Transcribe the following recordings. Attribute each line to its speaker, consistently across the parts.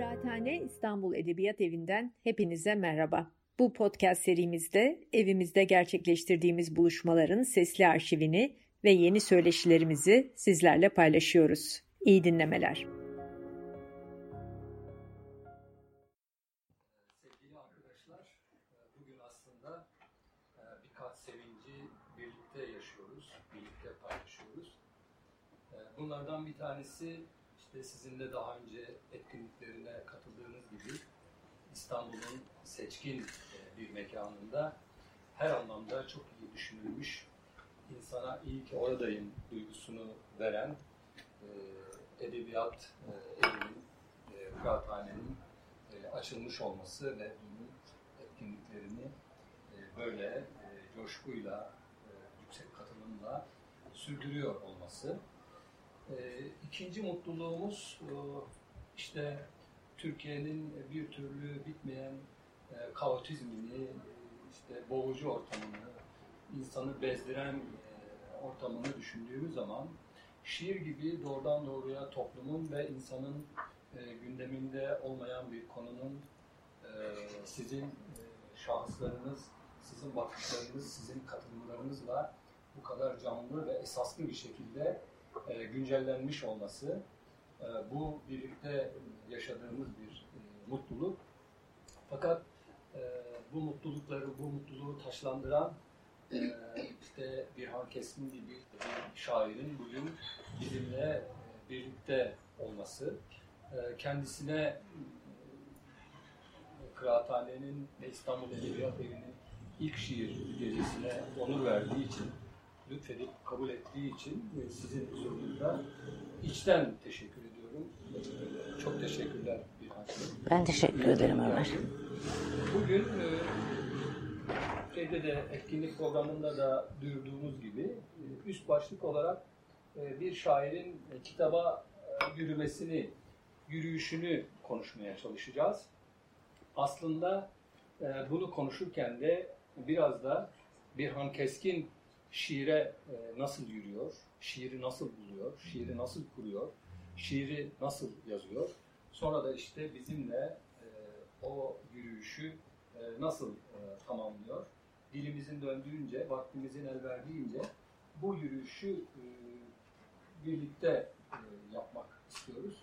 Speaker 1: Kıraathane İstanbul Edebiyat Evi'nden hepinize merhaba. Bu podcast serimizde evimizde gerçekleştirdiğimiz buluşmaların sesli arşivini ve yeni söyleşilerimizi sizlerle paylaşıyoruz. İyi dinlemeler.
Speaker 2: Sevgili arkadaşlar, bugün aslında e, birkaç sevinci birlikte yaşıyoruz, birlikte paylaşıyoruz. E, bunlardan bir tanesi işte sizin de daha önce gibi İstanbul'un seçkin e, bir mekanında her anlamda çok iyi düşünülmüş, insana iyi ki oradayım duygusunu veren e, edebiyat e, evinin, kıraathanenin e, açılmış olması ve bunun etkinliklerini böyle coşkuyla, yüksek katılımla sürdürüyor olması. İkinci mutluluğumuz işte Türkiye'nin bir türlü bitmeyen e, kaotizmini, e, işte boğucu ortamını, insanı bezdiren e, ortamını düşündüğümüz zaman şiir gibi doğrudan doğruya toplumun ve insanın e, gündeminde olmayan bir konunun e, sizin e, şahıslarınız, sizin bakışlarınız, sizin katılımlarınızla bu kadar canlı ve esaslı bir şekilde e, güncellenmiş olması bu birlikte yaşadığımız bir e, mutluluk. Fakat e, bu mutlulukları, bu mutluluğu taşlandıran e, işte Birhan Keskin gibi bir şairin bugün bizimle birlikte olması, kendisine Kıraathane'nin ve İstanbul Edebiyat Evi'nin ilk şiir gecesine onur verdiği için, lütfedip kabul ettiği için e, sizin huzurunuzda içten teşekkür ediyorum. Çok teşekkürler Bey.
Speaker 3: Ben teşekkür ederim Ömer.
Speaker 2: Bugün şeyde de etkinlik programında da duyurduğumuz gibi e, üst başlık olarak e, bir şairin kitaba yürümesini, yürüyüşünü konuşmaya çalışacağız. Aslında bunu konuşurken de biraz da Birhan Keskin şiire e, nasıl yürüyor, şiiri nasıl buluyor, şiiri nasıl kuruyor, şiiri nasıl yazıyor. Sonra da işte bizimle e, o yürüyüşü e, nasıl tamamlıyor. Dilimizin döndüğünce, vaktimizin el verdiğince bu yürüyüşü birlikte yapmak istiyoruz.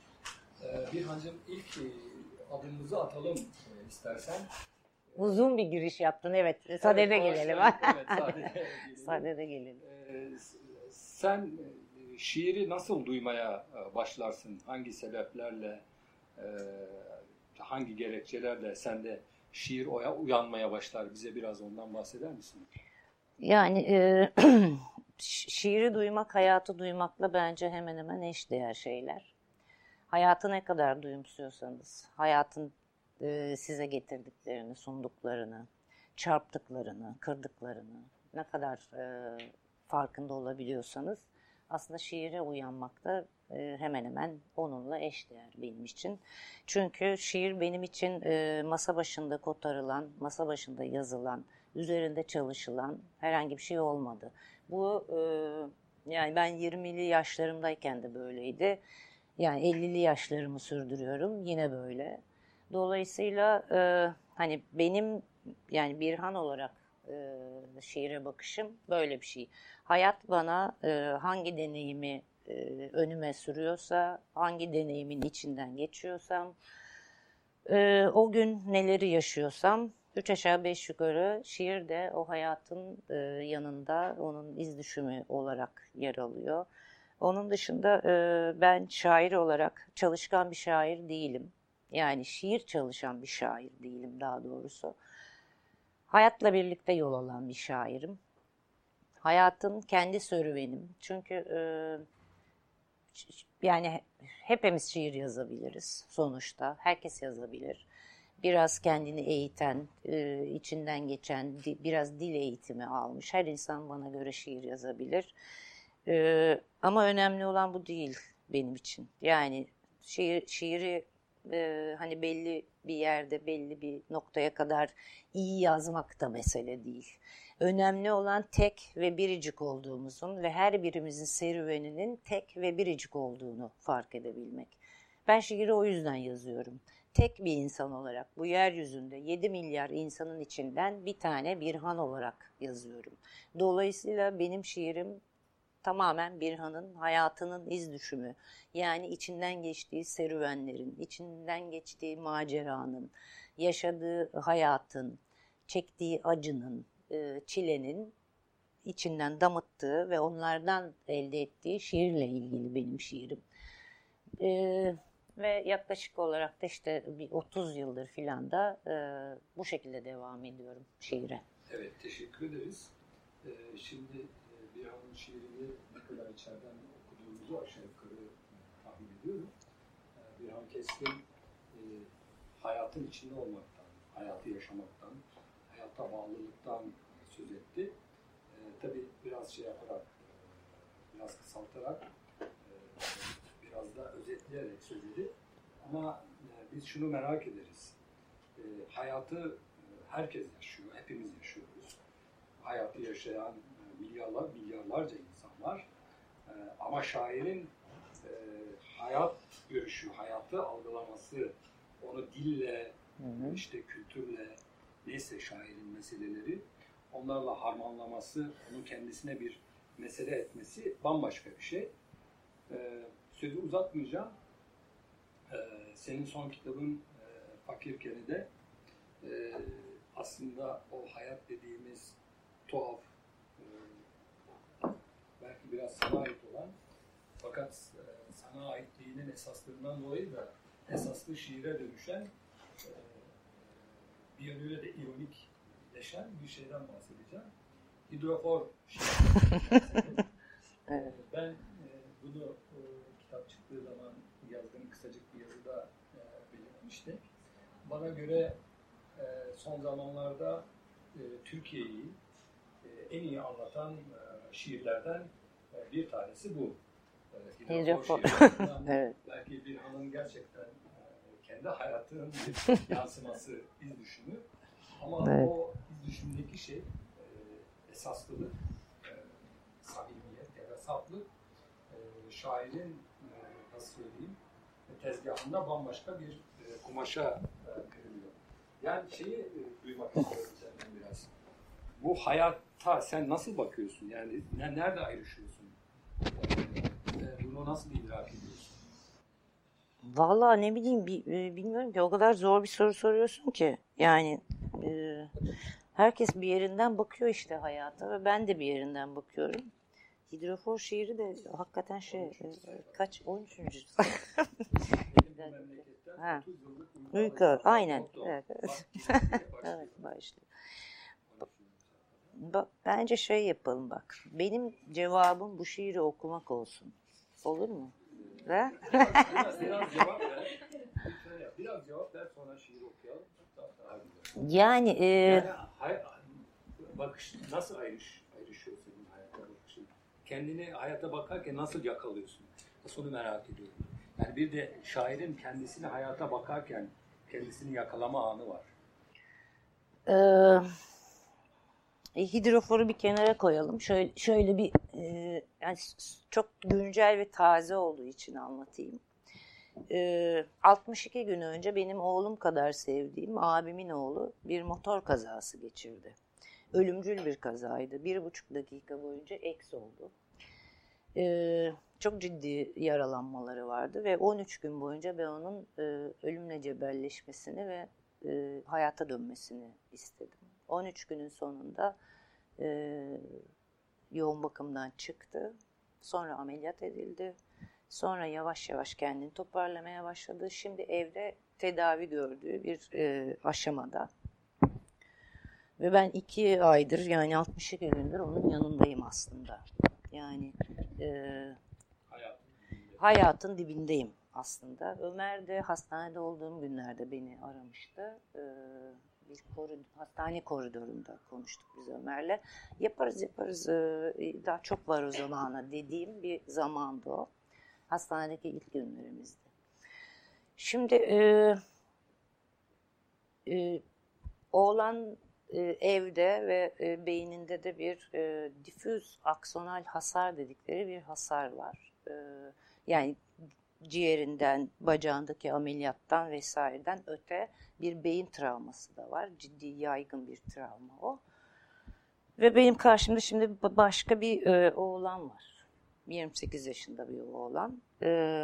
Speaker 2: E, Birhancığım ilk adımımızı atalım istersen.
Speaker 3: Uzun bir giriş yaptın evet. Sadede
Speaker 2: Evet,
Speaker 3: gelelim.
Speaker 2: başlayalım. Evet, sadede gelelim.
Speaker 3: Sadede gelelim.
Speaker 2: Ee, sen e, şiiri nasıl duymaya e, başlarsın? Hangi sebeplerle, e, hangi gerekçelerle sende şiir oya uyanmaya başlar? Bize biraz ondan bahseder misin?
Speaker 3: Yani e, şi- şiiri duymak, hayatı duymakla bence hemen hemen eşdeğer şeyler. Hayatı ne kadar duyumsuyorsanız, hayatın e, size getirdiklerini, sunduklarını, çarptıklarını, kırdıklarını ne kadar e, farkında olabiliyorsanız aslında şiire uyanmak da e, hemen hemen onunla eşdeğer benim için. Çünkü şiir benim için masa başında kotarılan, masa başında yazılan, üzerinde çalışılan herhangi bir şey olmadı. Bu yani ben 20'li yaşlarımdayken de böyleydi. Yani 50'li yaşlarımı sürdürüyorum yine böyle. Dolayısıyla e, hani benim yani Birhan olarak e, şiire bakışım böyle bir şey. Hayat bana e, hangi deneyimi e, önüme sürüyorsa, hangi deneyimin içinden geçiyorsam, e, o gün neleri yaşıyorsam, üç aşağı beş yukarı şiir de o hayatın e, yanında onun iz düşümü olarak yer alıyor. Onun dışında e, ben şair olarak çalışkan bir şair değilim. Yani şiir çalışan bir şair değilim daha doğrusu. Hayatla birlikte yol alan bir şairim. Hayatın kendi serüvenim. Çünkü e, yani he- hepimiz şiir yazabiliriz sonuçta. Herkes yazabilir. Biraz kendini eğiten, e, içinden geçen, di- biraz dil eğitimi almış. Her insan bana göre şiir yazabilir. E, ama önemli olan bu değil benim için. Yani şiir, şiiri e, hani belli bir yerde belli bir noktaya kadar iyi yazmak da mesele değil. Önemli olan tek ve biricik olduğumuzun ve her birimizin serüveninin tek ve biricik olduğunu fark edebilmek. Ben şiiri o yüzden yazıyorum. tek bir insan olarak bu yeryüzünde 7 milyar insanın içinden bir tane Birhan olarak yazıyorum. Dolayısıyla benim şiirim tamamen Birhan'ın hayatının iz düşümü. Yani içinden geçtiği serüvenlerin, içinden geçtiği maceranın, yaşadığı hayatın, çektiği acının, e, çilenin içinden damıttığı ve onlardan elde ettiği şiirle ilgili benim şiirim. Ee, ve yaklaşık olarak da işte bir 30 yıldır filan da e, bu şekilde devam ediyorum şiire.
Speaker 2: Evet, teşekkür ederiz. Şimdi hanım şiirini ne kadar içeriden okuduğumuzu aşağı yukarı tahmin ediyorum. Ee, bir hanım keskin e, hayatın içinde olmaktan, hayatı yaşamaktan, hayata bağlılıktan söz etti. E, tabii biraz şey yaparak, e, biraz kısaltarak, e, biraz da özetleyerek söyledi. Ama e, biz şunu merak ederiz. E, hayatı herkes yaşıyor, hepimiz yaşıyoruz. Hayatı yaşayan milyarlar, milyarlarca insan var. E, ama şairin e, hayat görüşü, hayatı algılaması, onu dille,
Speaker 3: Hı hı.
Speaker 2: işte kültürle, neyse şairin meseleleri, onlarla harmanlaması, onu kendisine bir mesele etmesi bambaşka bir şey. Ee, sözü uzatmayacağım. Ee, senin son kitabın e, Fakirken'i de e, aslında o hayat dediğimiz tuhaf, biraz sana ait olan fakat e, sana aitliğinin esaslığından dolayı da esaslı şiire dönüşen e, bir yönüyle de ironikleşen bir şeyden bahsedeceğim. Hidrofor.
Speaker 3: Evet.
Speaker 2: Ben e, bunu e, kitap çıktığı zaman yazdığım kısacık bir yazıda belirtmiştim. Bana göre son zamanlarda Türkiye'yi en iyi anlatan şiirlerden bir tanesi bu. E,
Speaker 3: Hidrofor.
Speaker 2: şiirlerinden
Speaker 3: Evet.
Speaker 2: belki bir hanım gerçekten e, kendi hayatının bir yansıması, iz düşümü. Ama
Speaker 3: Evet.
Speaker 2: o iz düşümdeki şey e, esaslılık, e, samimiyet ya da saflık e, şairin e, nasıl söyleyeyim e, tezgahında bambaşka bir e, kumaşa e, kırılıyor. Yani şeyi e, duymak istiyorum senden biraz. Bu hayatta sen nasıl bakıyorsun? Yani ne- nerede ayrışıyorsun? E, bunu nasıl idrak ediyorsun?
Speaker 3: Vallahi ne bileyim bi- e, bilmiyorum ki o kadar zor bir soru soruyorsun ki. Yani e, herkes bir yerinden bakıyor işte hayata ve ben de bir yerinden bakıyorum. Hidrofor şiiri de hakikaten şey e, kaç 13.
Speaker 2: Benim bu memleketten
Speaker 3: Ha.
Speaker 2: 30 yıllık
Speaker 3: Uyku, aynen. Evet, evet.
Speaker 2: Başlıyor.
Speaker 3: Bence şey yapalım bak. Benim cevabım bu şiiri okumak olsun. Olur mu? Ve
Speaker 2: Biraz, biraz, biraz cevap ver. Lütfen yap. Biraz cevap ver sonra şiir okuyalım.
Speaker 3: Yani e,
Speaker 2: Yani hay, bakış nasıl ayrış, ayrışıyor senin hayata bakışın? Kendini hayata bakarken nasıl yakalıyorsun? Nasıl onu merak ediyorum. Yani bir de şairin kendisini hayata bakarken kendisini yakalama anı var.
Speaker 3: e, hidroforu bir kenara koyalım. Şöyle, şöyle bir e, yani çok güncel ve taze olduğu için anlatayım. E, 62 gün önce benim oğlum kadar sevdiğim abimin oğlu bir motor kazası geçirdi. Ölümcül bir kazaydı. Bir buçuk dakika boyunca eks oldu. E, çok ciddi yaralanmaları vardı ve 13 gün boyunca ben onun e, ölümle cebelleşmesini ve e, hayata dönmesini istedim. 13 günün sonunda e, yoğun bakımdan çıktı. Sonra ameliyat edildi. Sonra yavaş yavaş kendini toparlamaya başladı. Şimdi evde tedavi gördüğü bir e, aşamada. Ve ben iki aydır yani 62 gündür onun yanındayım aslında. Yani e,
Speaker 2: Hayat.
Speaker 3: hayatın dibindeyim aslında. Ömer de hastanede olduğum günlerde beni aramıştı. Ee, bir koridor, hastane koridorunda konuştuk biz Ömer'le. Yaparız yaparız ee, daha çok var o zamana dediğim bir zamandı o. Hastanedeki ilk günlerimizdi. Şimdi e, e, oğlan e, evde ve e, beyninde de bir e, difüz aksonal hasar dedikleri bir hasar var. E, yani ciğerinden, bacağındaki ameliyattan vesaireden öte bir beyin travması da var. Ciddi yaygın bir travma o. Ve benim karşımda şimdi başka bir e, oğlan var. 28 yaşında bir oğlan. E,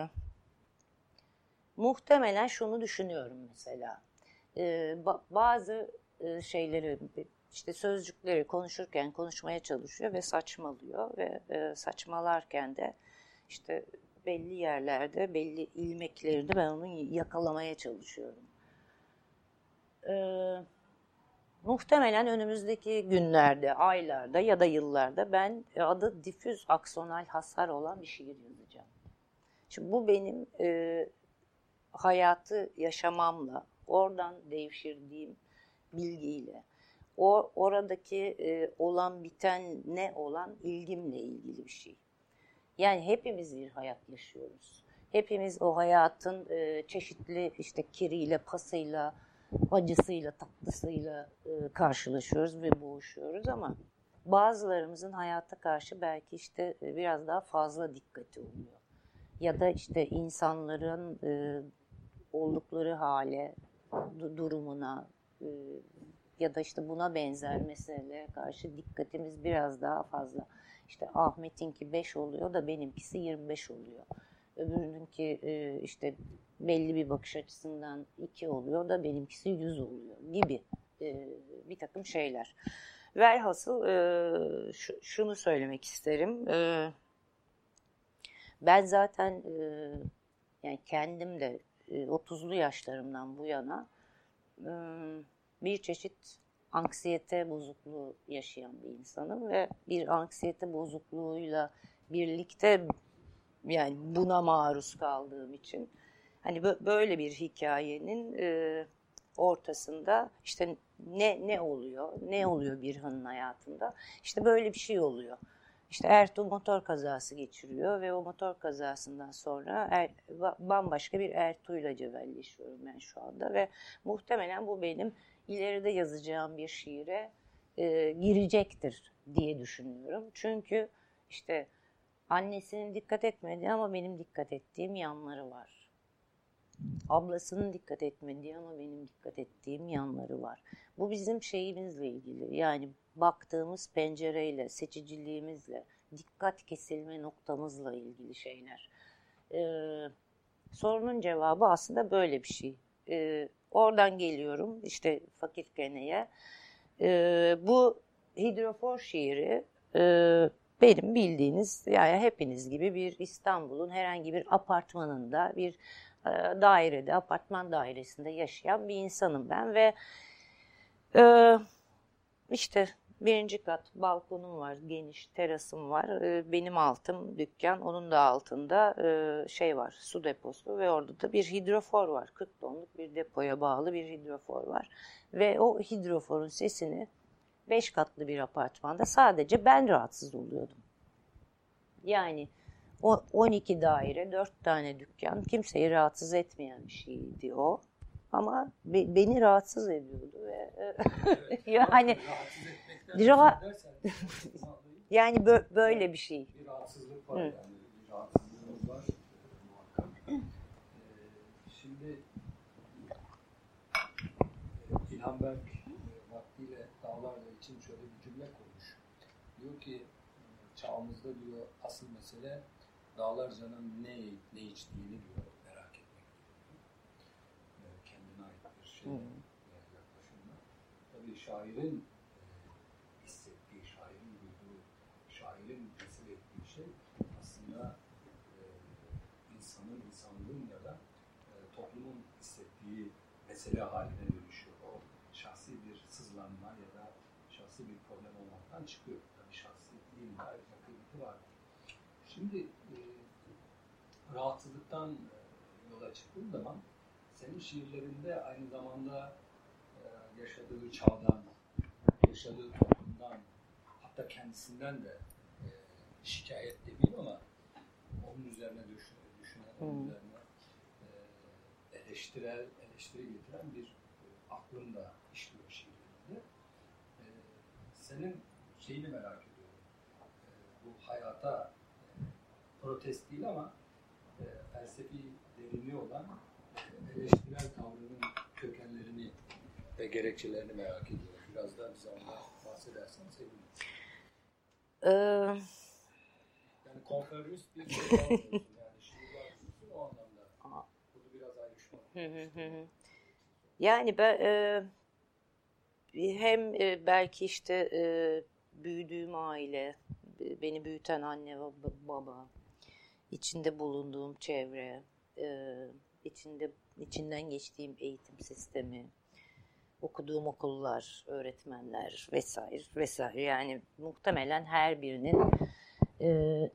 Speaker 3: muhtemelen şunu düşünüyorum mesela. E, bazı e, şeyleri işte sözcükleri konuşurken konuşmaya çalışıyor ve saçmalıyor ve e, saçmalarken de işte belli yerlerde belli ilmeklerini ben onu yakalamaya çalışıyorum. Ee, muhtemelen önümüzdeki günlerde, aylarda ya da yıllarda ben adı difüz aksonal hasar olan bir şiir yazacağım. Şimdi bu benim e, hayatı yaşamamla, oradan devşirdiğim bilgiyle, o oradaki e, olan biten ne olan ilgimle ilgili bir şey. Yani hepimiz bir hayat yaşıyoruz. Hepimiz o hayatın e, çeşitli işte kiriyle, pasıyla, acısıyla, tatlısıyla e, karşılaşıyoruz ve boğuşuyoruz ama bazılarımızın hayata karşı belki işte e, biraz daha fazla dikkati oluyor. Ya da işte insanların e, oldukları hale, durumuna e, ya da işte buna benzer meselelere karşı dikkatimiz biraz daha fazla. İşte Ahmet'inki 5 oluyor da benimkisi 25 oluyor. Öbürününki e, işte belli bir bakış açısından 2 oluyor da benimkisi 100 oluyor gibi e, bir takım şeyler. Velhasıl e, şunu söylemek isterim. Ben zaten yani kendim de 30'lu yaşlarımdan bu yana bir çeşit anksiyete bozukluğu yaşayan bir insanım ve bir anksiyete bozukluğuyla birlikte yani buna maruz kaldığım için hani böyle bir hikayenin e, ortasında işte ne ne oluyor? Ne oluyor bir hanın hayatında? İşte böyle bir şey oluyor. İşte Ertuğ motor kazası geçiriyor ve o motor kazasından sonra er, bambaşka bir Ertuğ'yla cebelleşiyorum ben şu anda ve muhtemelen bu benim ileride yazacağım bir şiire e, girecektir diye düşünüyorum. Çünkü işte annesinin dikkat etmediği ama benim dikkat ettiğim yanları var. Ablasının dikkat etmediği ama benim dikkat ettiğim yanları var. Bu bizim şeyimizle ilgili. Yani baktığımız pencereyle, seçiciliğimizle, dikkat kesilme noktamızla ilgili şeyler. Ee, sorunun cevabı aslında böyle bir şey. Ee, Oradan geliyorum işte Fakirkene'ye. Ee, bu hidrofor şiiri e, benim bildiğiniz yani hepiniz gibi bir İstanbul'un herhangi bir apartmanında bir e, dairede apartman dairesinde yaşayan bir insanım ben ve e, işte Birinci kat balkonum var, geniş terasım var. Ee, benim altım dükkan, onun da altında e, şey var, su deposu ve orada da bir hidrofor var. 40 tonluk bir depoya bağlı bir hidrofor var. Ve o hidroforun sesini 5 katlı bir apartmanda sadece ben rahatsız oluyordum. Yani o 12 daire, 4 tane dükkan kimseyi rahatsız etmeyen bir şeydi o. Ama be, beni rahatsız ediyordu ve evet, yani rahatsız yani bö böyle bir şey.
Speaker 2: Bir rahatsızlık var Hı. yani. Bir rahatsızlığımız var muhakkak. Ee, şimdi İlhan Berk e, vaktiyle dağlarla için şöyle bir cümle kurmuş. Diyor ki çağımızda diyor asıl mesele dağlarcanın ne, ne içtiğini diyor şey yaklaşımla. Tabii şairin e, hissettiği, şairin duyduğu, şairin tesir ettiği şey aslında e, insanın, insanlığın ya da e, toplumun hissettiği mesele haline dönüşüyor. O şahsi bir sızlanma ya da şahsi bir problem olmaktan çıkıyor. Tabii şahsi değil mi? Ayrıca kıymeti var. Şimdi e, rahatsızlıktan e, yola çıktığım zaman senin şiirlerinde aynı zamanda e, yaşadığı çağdan, yaşadığı toplumdan, hatta kendisinden de e, şikayet demeyeyim ama onun üzerine düşün, düşünen, onun hmm. üzerine e, eleştirel, eleştiri getiren bir e, aklın da işliyor şiirlerinde. E, senin şeyini merak ediyorum. E, bu hayata e, protest değil ama e, felsefi derinliği olan eleştirel tavrının kökenlerini ve gerekçelerini merak ediyorum. Biraz daha bize ondan bahsedersen sevinirim.
Speaker 3: Ee,
Speaker 2: Yani konferans bir şey. Yani şiir yazıyorsun o anlamda. Bunu biraz ayrışma.
Speaker 3: Yani ben e, hem e, belki işte e, büyüdüğüm aile, beni büyüten anne ve baba, içinde bulunduğum çevre, e, içinde içinden geçtiğim eğitim sistemi, okuduğum okullar, öğretmenler vesaire vesaire. Yani muhtemelen her birinin e,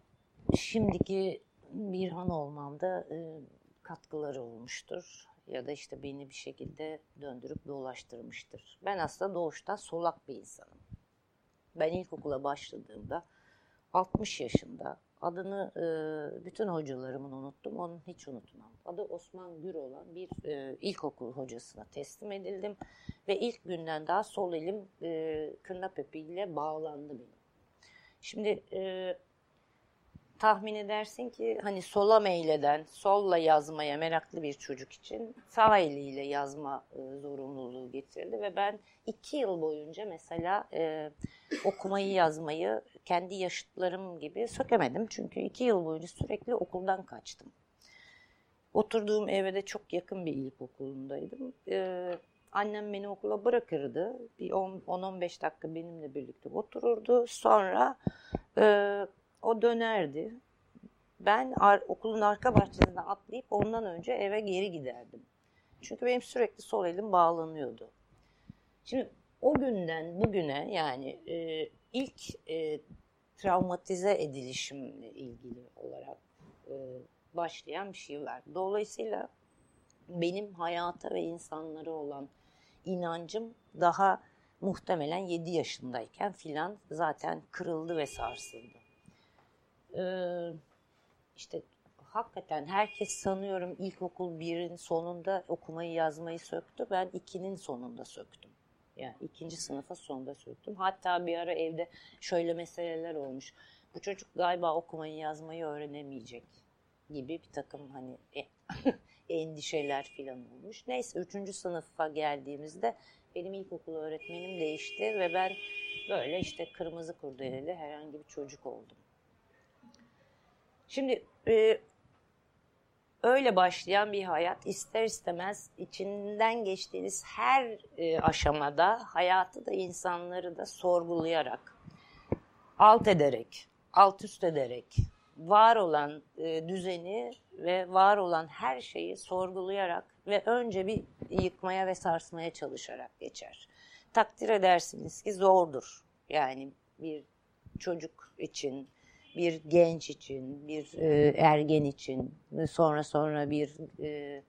Speaker 3: şimdiki bir han olmamda e, katkıları olmuştur ya da işte beni bir şekilde döndürüp dolaştırmıştır. Ben aslında doğuştan solak bir insanım. Ben ilkokula başladığımda 60 yaşında adını bütün hocalarımın unuttum, onu hiç unutmam. Adı Osman Gür olan bir e, ilkokul hocasına teslim edildim ve ilk günden daha sol elim e, kırnap ile bağlandı benim. Şimdi tahmin edersin ki hani sola meyleden, solla yazmaya meraklı bir çocuk için sağ eliyle yazma zorunluluğu getirildi ve ben iki yıl boyunca mesela okumayı yazmayı kendi yaşıtlarım gibi sökemedim. Çünkü iki yıl boyunca sürekli okuldan kaçtım. Oturduğum evde çok yakın bir ilkokulundaydım. E, annem beni okula bırakırdı. Bir 10-15 dakika benimle birlikte otururdu. Sonra e, o dönerdi. Ben ar okulun arka bahçesinden atlayıp ondan önce eve geri giderdim. Çünkü benim sürekli sol elim bağlanıyordu. Şimdi o günden bugüne yani e, ilk e, travmatize edilişimle ilgili olarak e, başlayan bir şey var. Dolayısıyla benim hayata ve insanlara olan inancım daha muhtemelen 7 yaşındayken filan zaten kırıldı ve sarsıldı. Ee, işte hakikaten herkes sanıyorum ilkokul birin sonunda okumayı yazmayı söktü. Ben ikinin sonunda söktüm. Yani ikinci sınıfa sonunda söktüm. Hatta bir ara evde şöyle meseleler olmuş. Bu çocuk galiba okumayı yazmayı öğrenemeyecek gibi bir takım hani e, endişeler filan olmuş. Neyse üçüncü sınıfa geldiğimizde benim ilkokul öğretmenim değişti ve ben böyle işte kırmızı kurdeleli herhangi bir çocuk oldum. Şimdi e, öyle başlayan bir hayat ister istemez içinden geçtiğiniz her e, aşamada hayatı da insanları da sorgulayarak, alt ederek, alt üst ederek, var olan e, düzeni ve var olan her şeyi sorgulayarak ve önce bir yıkmaya ve sarsmaya çalışarak geçer. Takdir edersiniz ki zordur. Yani bir çocuk için, bir genç için, bir e, ergen için, sonra sonra bir e,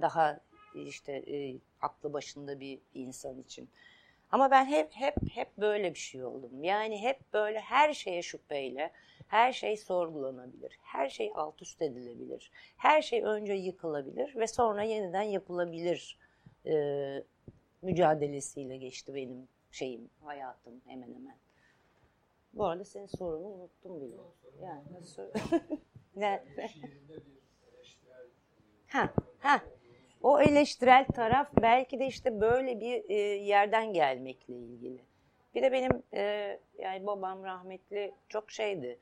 Speaker 3: daha işte e, aklı başında bir insan için. Ama ben hep hep hep böyle bir şey oldum. Yani hep böyle her şeye şüpheyle, her şey sorgulanabilir, her şey alt üst edilebilir, her şey önce yıkılabilir ve sonra yeniden yapılabilir e, mücadelesiyle geçti benim şeyim, hayatım hemen hemen. Bu arada senin sorunu unuttum bile. Yani nasıl? ne? ha, ha. O eleştirel taraf belki de işte böyle bir e, yerden gelmekle ilgili. Bir de benim e, yani babam rahmetli çok şeydi.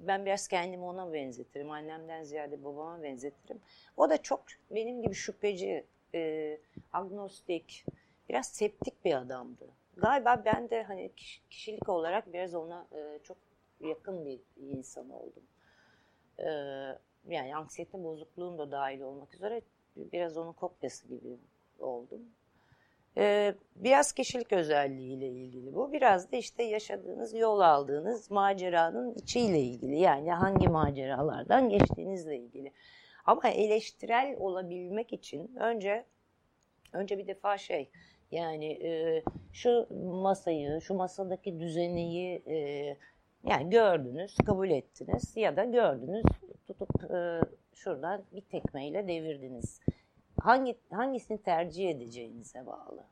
Speaker 3: Ben biraz kendimi ona benzetirim. Annemden ziyade babama benzetirim. O da çok benim gibi şüpheci, e, agnostik, biraz septik bir adamdı galiba ben de hani kişilik olarak biraz ona e, çok yakın bir insan oldum. E, yani anksiyete bozukluğum da dahil olmak üzere biraz onun kopyası gibi oldum. E, biraz kişilik özelliğiyle ilgili bu. Biraz da işte yaşadığınız, yol aldığınız maceranın içiyle ilgili. Yani hangi maceralardan geçtiğinizle ilgili. Ama eleştirel olabilmek için önce önce bir defa şey yani e, şu masayı, şu masadaki düzeniyi e, yani gördünüz, kabul ettiniz ya da gördünüz tutup e, şuradan bir tekmeyle devirdiniz. Hangi hangisini tercih edeceğinize bağlı.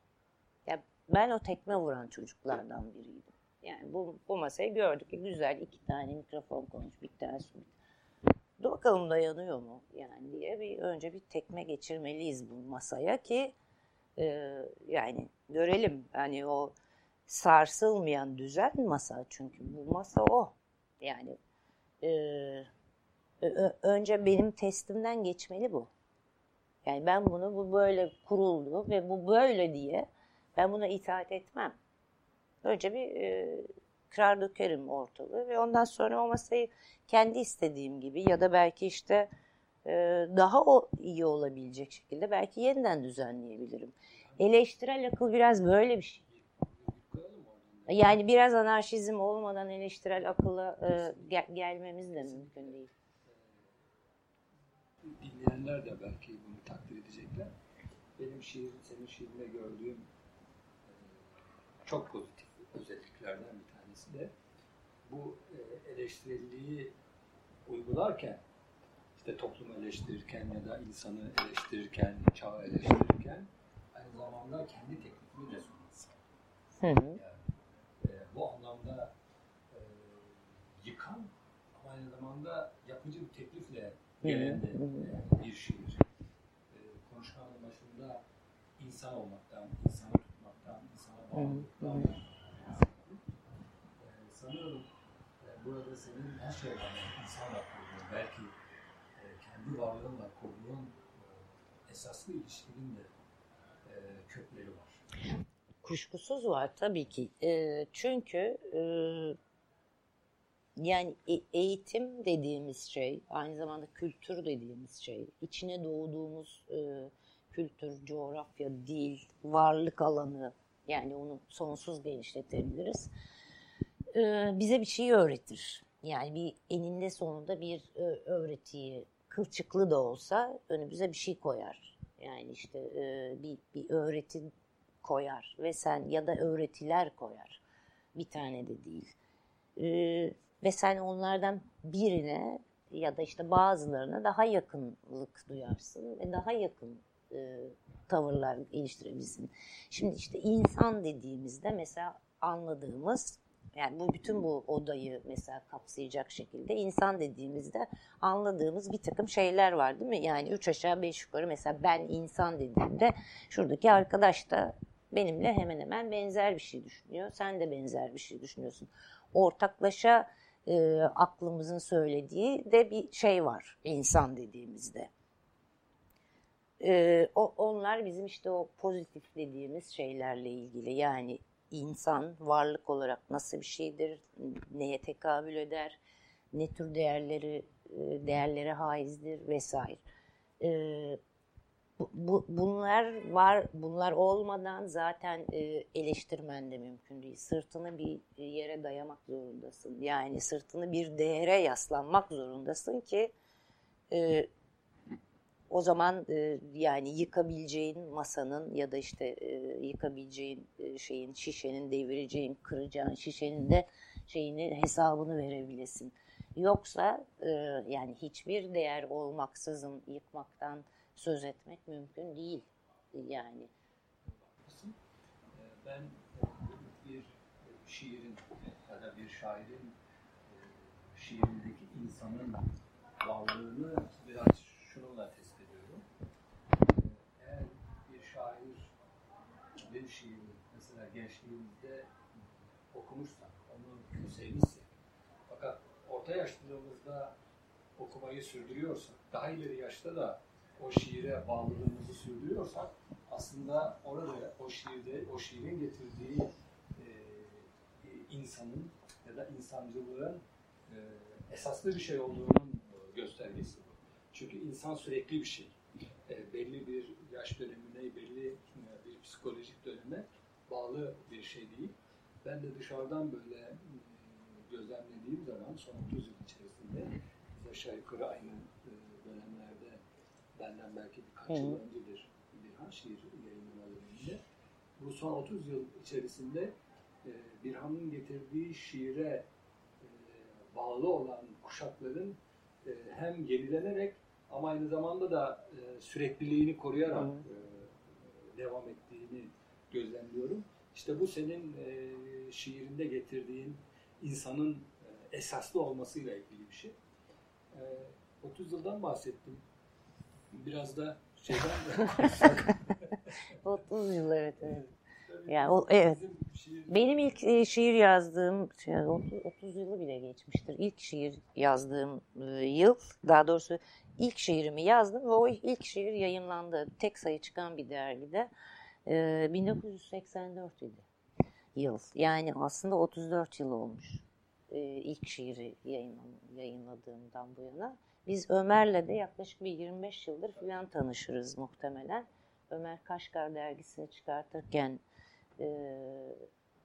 Speaker 3: Ya ben o tekme vuran çocuklardan biriydim. Yani bu, bu masayı gördük ki güzel iki tane mikrofon koymuş bir tane bakalım dayanıyor mu yani diye bir önce bir tekme geçirmeliyiz bu masaya ki e, yani görelim hani o sarsılmayan düzen masa çünkü bu masa o yani e, önce benim testimden geçmeli bu. Yani ben bunu bu böyle kuruldu ve bu böyle diye ben buna itaat etmem. Önce bir e, kırar dökerim ortalığı ve ondan sonra o masayı kendi istediğim gibi ya da belki işte daha o iyi olabilecek şekilde belki yeniden düzenleyebilirim. Eleştirel akıl biraz böyle bir şey. Yani biraz anarşizm olmadan eleştirel akılla e, gel gelmemiz de mümkün değil.
Speaker 2: Dinleyenler de belki bunu takdir edecekler. Benim şiirin, senin şiirinde gördüğüm e, çok pozitif özelliklerden bir tanesi de bu e, eleştirilliği uygularken işte toplumu eleştirirken ya da insanı eleştirirken, çağı eleştirirken aynı zamanda kendi teklifini de sunması. Yani, e, bu anlamda e, yıkan ama aynı zamanda yapıcı bir teklifle gelen de e, bir şiir. E, konuşmanın başında insan olmaktan, insanı tutmaktan, insana bağlılıktan e, sanıyorum e, burada senin her şeyden insanla kurduğun, belki kendi varlığınla kurduğun e, esaslı ilişkinin de e, kökleri var.
Speaker 3: Kuşkusuz var tabii ki. E, çünkü e, yani eğitim dediğimiz şey, aynı zamanda kültür dediğimiz şey, içine doğduğumuz kültür, coğrafya, dil, varlık alanı, yani onu sonsuz genişletebiliriz. Bize bir şey öğretir. Yani bir eninde sonunda bir öğretiyi, kılçıklı da olsa önümüze bir şey koyar. Yani işte e, bir, bir öğreti koyar ve sen ya da öğretiler koyar. Bir tane de değil. E, ve sen onlardan birine ya da işte bazılarına daha yakınlık duyarsın ve daha yakın e, tavırlar geliştirebilirsin. Şimdi işte insan dediğimizde mesela anladığımız yani bu bütün bu odayı mesela kapsayacak şekilde insan dediğimizde anladığımız bir takım şeyler var değil mi? Yani üç aşağı beş yukarı mesela ben insan dediğimde şuradaki arkadaş da benimle hemen hemen benzer bir şey düşünüyor. Sen de benzer bir şey düşünüyorsun. Ortaklaşa e, aklımızın söylediği de bir şey var insan dediğimizde. E, o, onlar bizim işte o pozitif dediğimiz şeylerle ilgili yani insan varlık olarak nasıl bir şeydir, neye tekabül eder, ne tür değerleri e, değerlere haizdir vesaire. E, bu, bunlar var, bunlar olmadan zaten e, eleştirmen de mümkün değil. Sırtını bir yere dayamak zorundasın. Yani sırtını bir değere yaslanmak zorundasın ki e, o zaman e, yani yıkabileceğin masanın ya da işte e, yıkabileceğin e, şeyin, şişenin devireceğin, kıracağın şişenin de şeyini hesabını verebilesin. Yoksa e, yani hiçbir değer olmaksızın yıkmaktan söz etmek mümkün değil yani.
Speaker 2: Ben bir şiirin ya da bir şairin şiirindeki insanın varlığını biraz şununla tespit ediyorum. Eğer bir şair bir şiiri mesela gençliğimizde okumuşsak, onu sevmişsek fakat orta yaşlılığımızda okumayı sürdürüyorsak, daha ileri yaşta da o şiire bağlılığımızı sürdürüyorsak aslında orada o şiirde o şiirin getirdiği e, insanın ya da insancılığın e, esaslı bir şey olduğunun göstergesi bu. Çünkü insan sürekli bir şey. E, belli bir yaş dönemine, belli e, bir psikolojik döneme bağlı bir şey değil. Ben de dışarıdan böyle e, gözlemlediğim zaman son 30 yıl içerisinde aşağı yukarı aynı e, dönemlerde benden belki birkaç yıl öncedir Birhan şiir yayınlama döneminde. Bu son 30 yıl içerisinde e, Birhan'ın getirdiği şiire e, bağlı olan kuşakların e, hem yenilenerek ama aynı zamanda da e, sürekliliğini koruyarak e, devam ettiğini gözlemliyorum. İşte bu senin e, şiirinde getirdiğin insanın e, esaslı olmasıyla ilgili bir şey. E, 30 yıldan bahsettim. Biraz da şeyden de konuşsak.
Speaker 3: 30 yıl evet. evet. Yani o, evet. Benim ilk e, şiir yazdığım, şey, 30, 30 yılı bile geçmiştir. İlk şiir yazdığım e, yıl, daha doğrusu ilk şiirimi yazdım ve o ilk şiir yayınlandı. Tek sayı çıkan bir dergide. E, 1984 idi yıl. Yani aslında 34 yıl olmuş e, ilk şiiri yayınladığımdan bu yana. Biz Ömer'le de yaklaşık bir 25 yıldır falan tanışırız muhtemelen. Ömer Kaşgar dergisini çıkartırken e,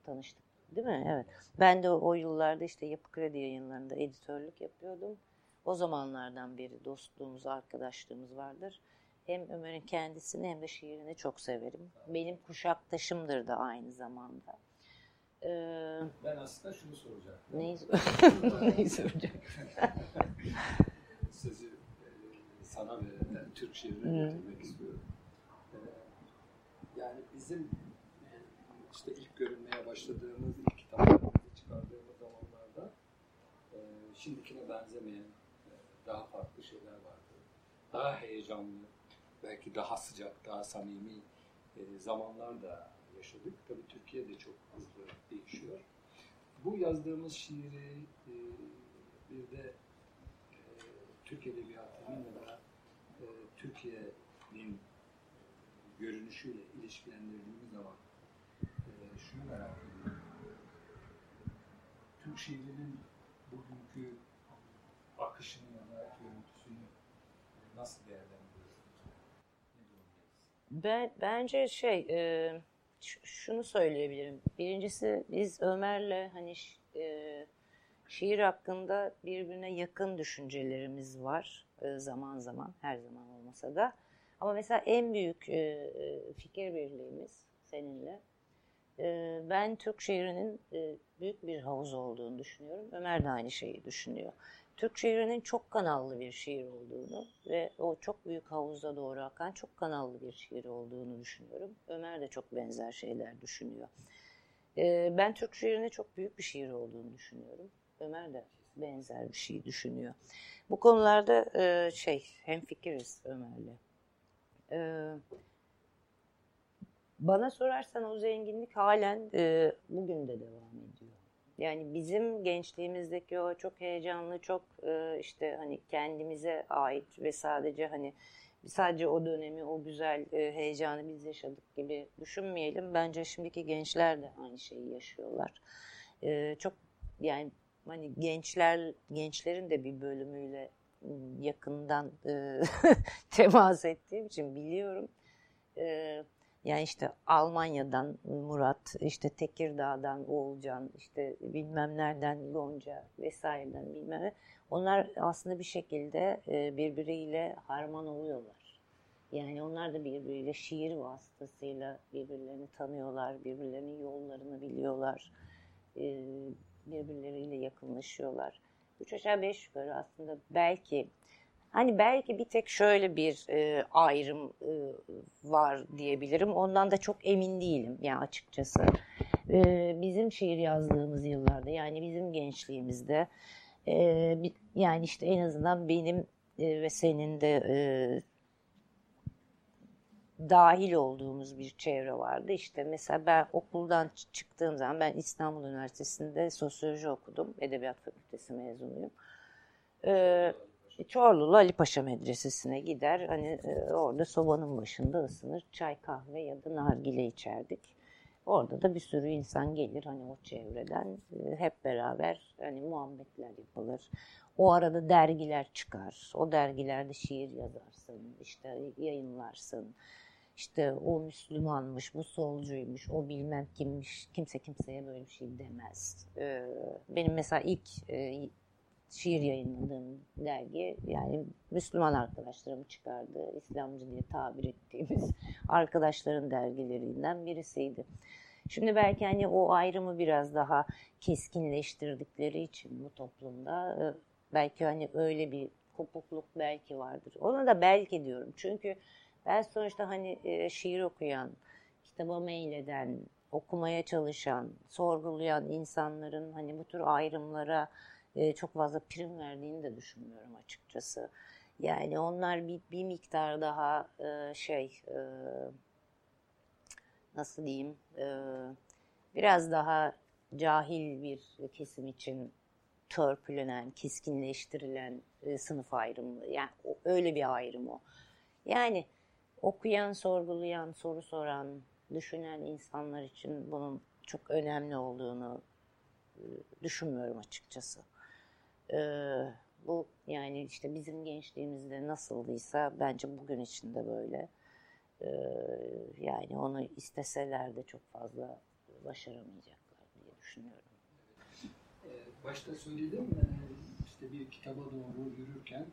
Speaker 3: tanıştık değil mi? Evet. Ben de o, o yıllarda işte Yapı Kredi yayınlarında editörlük yapıyordum. O zamanlardan beri dostluğumuz, arkadaşlığımız vardır. Hem Ömer'in kendisini hem de şiirini çok severim. Benim kuşaktaşımdır da aynı zamanda.
Speaker 2: Ee, ben aslında şunu soracağım.
Speaker 3: Neyi, neyi soracağım?
Speaker 2: Sözü e, sana ve yani Türk şiirine getirmek istiyorum. Ee, yani bizim e, işte ilk görünmeye başladığımız, ilk kitaplarımızı çıkardığımız zamanlarda e, şimdikine benzemeyen e, daha farklı şeyler vardı. Daha heyecanlı, belki daha sıcak, daha samimi e, zamanlar da yaşadık. Tabii Türkiye de çok hızlı değişiyor. Bu yazdığımız şiiri e, bir de e, Türk Edebiyatı'nın ya da e, Türkiye'nin görünüşüyle ilişkilendirdiğimiz zaman e, şunu merak ediyorum. Türk şiirinin bugünkü akışını ya da görüntüsünü nasıl değerlendiriyorsunuz?
Speaker 3: Ben, bence şey e, şunu söyleyebilirim. Birincisi biz Ömer'le hani e, şiir hakkında birbirine yakın düşüncelerimiz var e, zaman zaman, her zaman olmasa da. Ama mesela en büyük e, e fikir birliğimiz seninle. Ben Türk şiirinin büyük bir havuz olduğunu düşünüyorum. Ömer de aynı şeyi düşünüyor. Türk şiirinin çok kanallı bir şiir olduğunu ve o çok büyük havuza doğru akan çok kanallı bir şiir olduğunu düşünüyorum. Ömer de çok benzer şeyler düşünüyor. Ben Türk şiirinin çok büyük bir şiir olduğunu düşünüyorum. Ömer de benzer bir şey düşünüyor. Bu konularda şey hem fikiriz Ömer'le. Bana sorarsan o zenginlik halen e, bugün de devam ediyor. Yani bizim gençliğimizdeki o çok heyecanlı, çok e, işte hani kendimize ait ve sadece hani sadece o dönemi, o güzel e, heyecanı biz yaşadık gibi düşünmeyelim. Bence şimdiki gençler de aynı şeyi yaşıyorlar. E, çok yani hani gençler gençlerin de bir bölümüyle yakından temas ettiğim için biliyorum. Yani işte Almanya'dan Murat, işte Tekirdağ'dan Oğulcan, işte bilmem nereden Gonca vesaireden bilmem ne. Onlar aslında bir şekilde e, birbiriyle harman oluyorlar. Yani onlar da birbiriyle şiir vasıtasıyla birbirlerini tanıyorlar, birbirlerinin yollarını biliyorlar, e, birbirleriyle yakınlaşıyorlar. Üç aşağı beş yukarı aslında belki Hani belki bir tek şöyle bir e, ayrım e, var diyebilirim. Ondan da çok emin değilim yani açıkçası. E, bizim şiir yazdığımız yıllarda yani bizim gençliğimizde e, yani işte en azından benim e, ve senin de e, dahil olduğumuz bir çevre vardı. İşte mesela ben okuldan çıktığım zaman ben İstanbul Üniversitesi'nde sosyoloji okudum. Edebiyat Fakültesi mezunuyum. Ee, Çorlulu Ali Paşa Medresesi'ne gider. Hani e, orada sobanın başında ısınır. Çay, kahve ya da nargile içerdik. Orada da bir sürü insan gelir hani o çevreden. E, hep beraber hani muhabbetler yapılır. O arada dergiler çıkar. O dergilerde şiir yazarsın, işte yayınlarsın. İşte o Müslümanmış, bu solcuymuş, o bilmem kimmiş. Kimse kimseye böyle bir şey demez. Ee, benim mesela ilk e, şiir yayınladığım dergi yani Müslüman arkadaşlarım çıkardı. İslamcı diye tabir ettiğimiz arkadaşların dergilerinden birisiydi. Şimdi belki hani o ayrımı biraz daha keskinleştirdikleri için bu toplumda e, belki hani öyle bir kopukluk belki vardır. Ona da belki diyorum. Çünkü ben sonuçta hani e, şiir okuyan, kitaba meyleden, okumaya çalışan, sorgulayan insanların hani bu tür ayrımlara e, çok fazla prim verdiğini de düşünmüyorum açıkçası. Yani onlar bir, bir miktar daha e, şey e, nasıl diyeyim e, biraz daha cahil bir kesim için törpülenen, keskinleştirilen e, sınıf ayrımı. Yani o, öyle bir ayrım o. Yani okuyan, sorgulayan, soru soran, düşünen insanlar için bunun çok önemli olduğunu e, düşünmüyorum açıkçası. E, bu yani işte bizim gençliğimizde nasıldıysa bence bugün için de böyle. E, yani onu isteseler de çok fazla başaramayacaklar diye düşünüyorum.
Speaker 2: Başta söyledim işte bir kitaba doğru yürürken